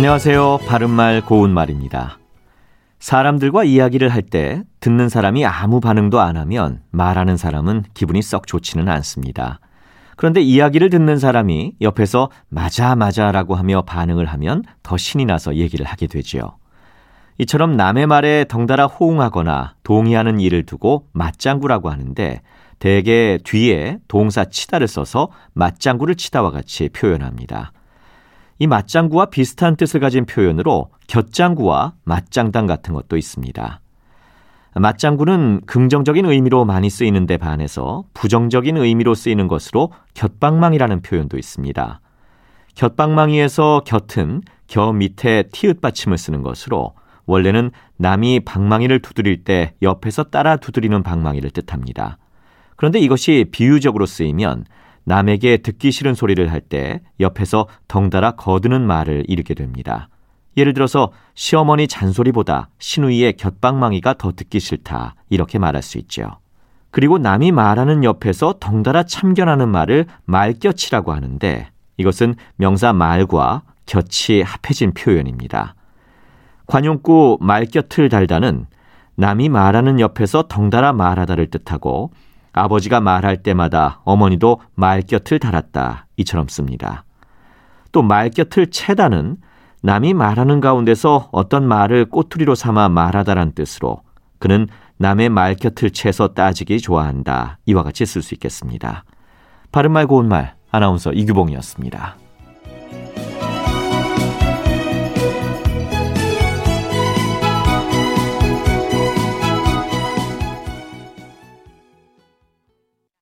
안녕하세요. 바른말 고운말입니다. 사람들과 이야기를 할 때 듣는 사람이 아무 반응도 안 하면 말하는 사람은 기분이 썩 좋지는 않습니다. 그런데 이야기를 듣는 사람이 옆에서 맞아 맞아라고 하며 반응을 하면 더 신이 나서 얘기를 하게 되지요. 이처럼 남의 말에 덩달아 호응하거나 동의하는 일을 두고 맞장구라고 하는데 대개 뒤에 동사 치다를 써서 맞장구를 치다와 같이 표현합니다. 이 맞장구와 비슷한 뜻을 가진 표현으로 곁장구와 맞장당 같은 것도 있습니다. 맞장구는 긍정적인 의미로 많이 쓰이는데 반해서 부정적인 의미로 쓰이는 것으로 곁방망이라는 표현도 있습니다. 곁방망이에서 곁은 겨 밑에 티읕 받침을 쓰는 것으로 원래는 남이 방망이를 두드릴 때 옆에서 따라 두드리는 방망이를 뜻합니다. 그런데 이것이 비유적으로 쓰이면 남에게 듣기 싫은 소리를 할 때 옆에서 덩달아 거드는 말을 이르게 됩니다. 예를 들어서 시어머니 잔소리보다 시누이의 곁방망이가 더 듣기 싫다 이렇게 말할 수 있죠. 그리고 남이 말하는 옆에서 덩달아 참견하는 말을 말곁이라고 하는데 이것은 명사 말과 곁이 합해진 표현입니다. 관용구 말곁을 달다는 남이 말하는 옆에서 덩달아 말하다를 뜻하고 아버지가 말할 때마다 어머니도 말곁을 달았다. 이처럼 씁니다. 또 말곁을 채다는 남이 말하는 가운데서 어떤 말을 꼬투리로 삼아 말하다란 뜻으로 그는 남의 말곁을 채서 따지기 좋아한다. 이와 같이 쓸 수 있겠습니다. 바른말 고운말 아나운서 이규봉이었습니다.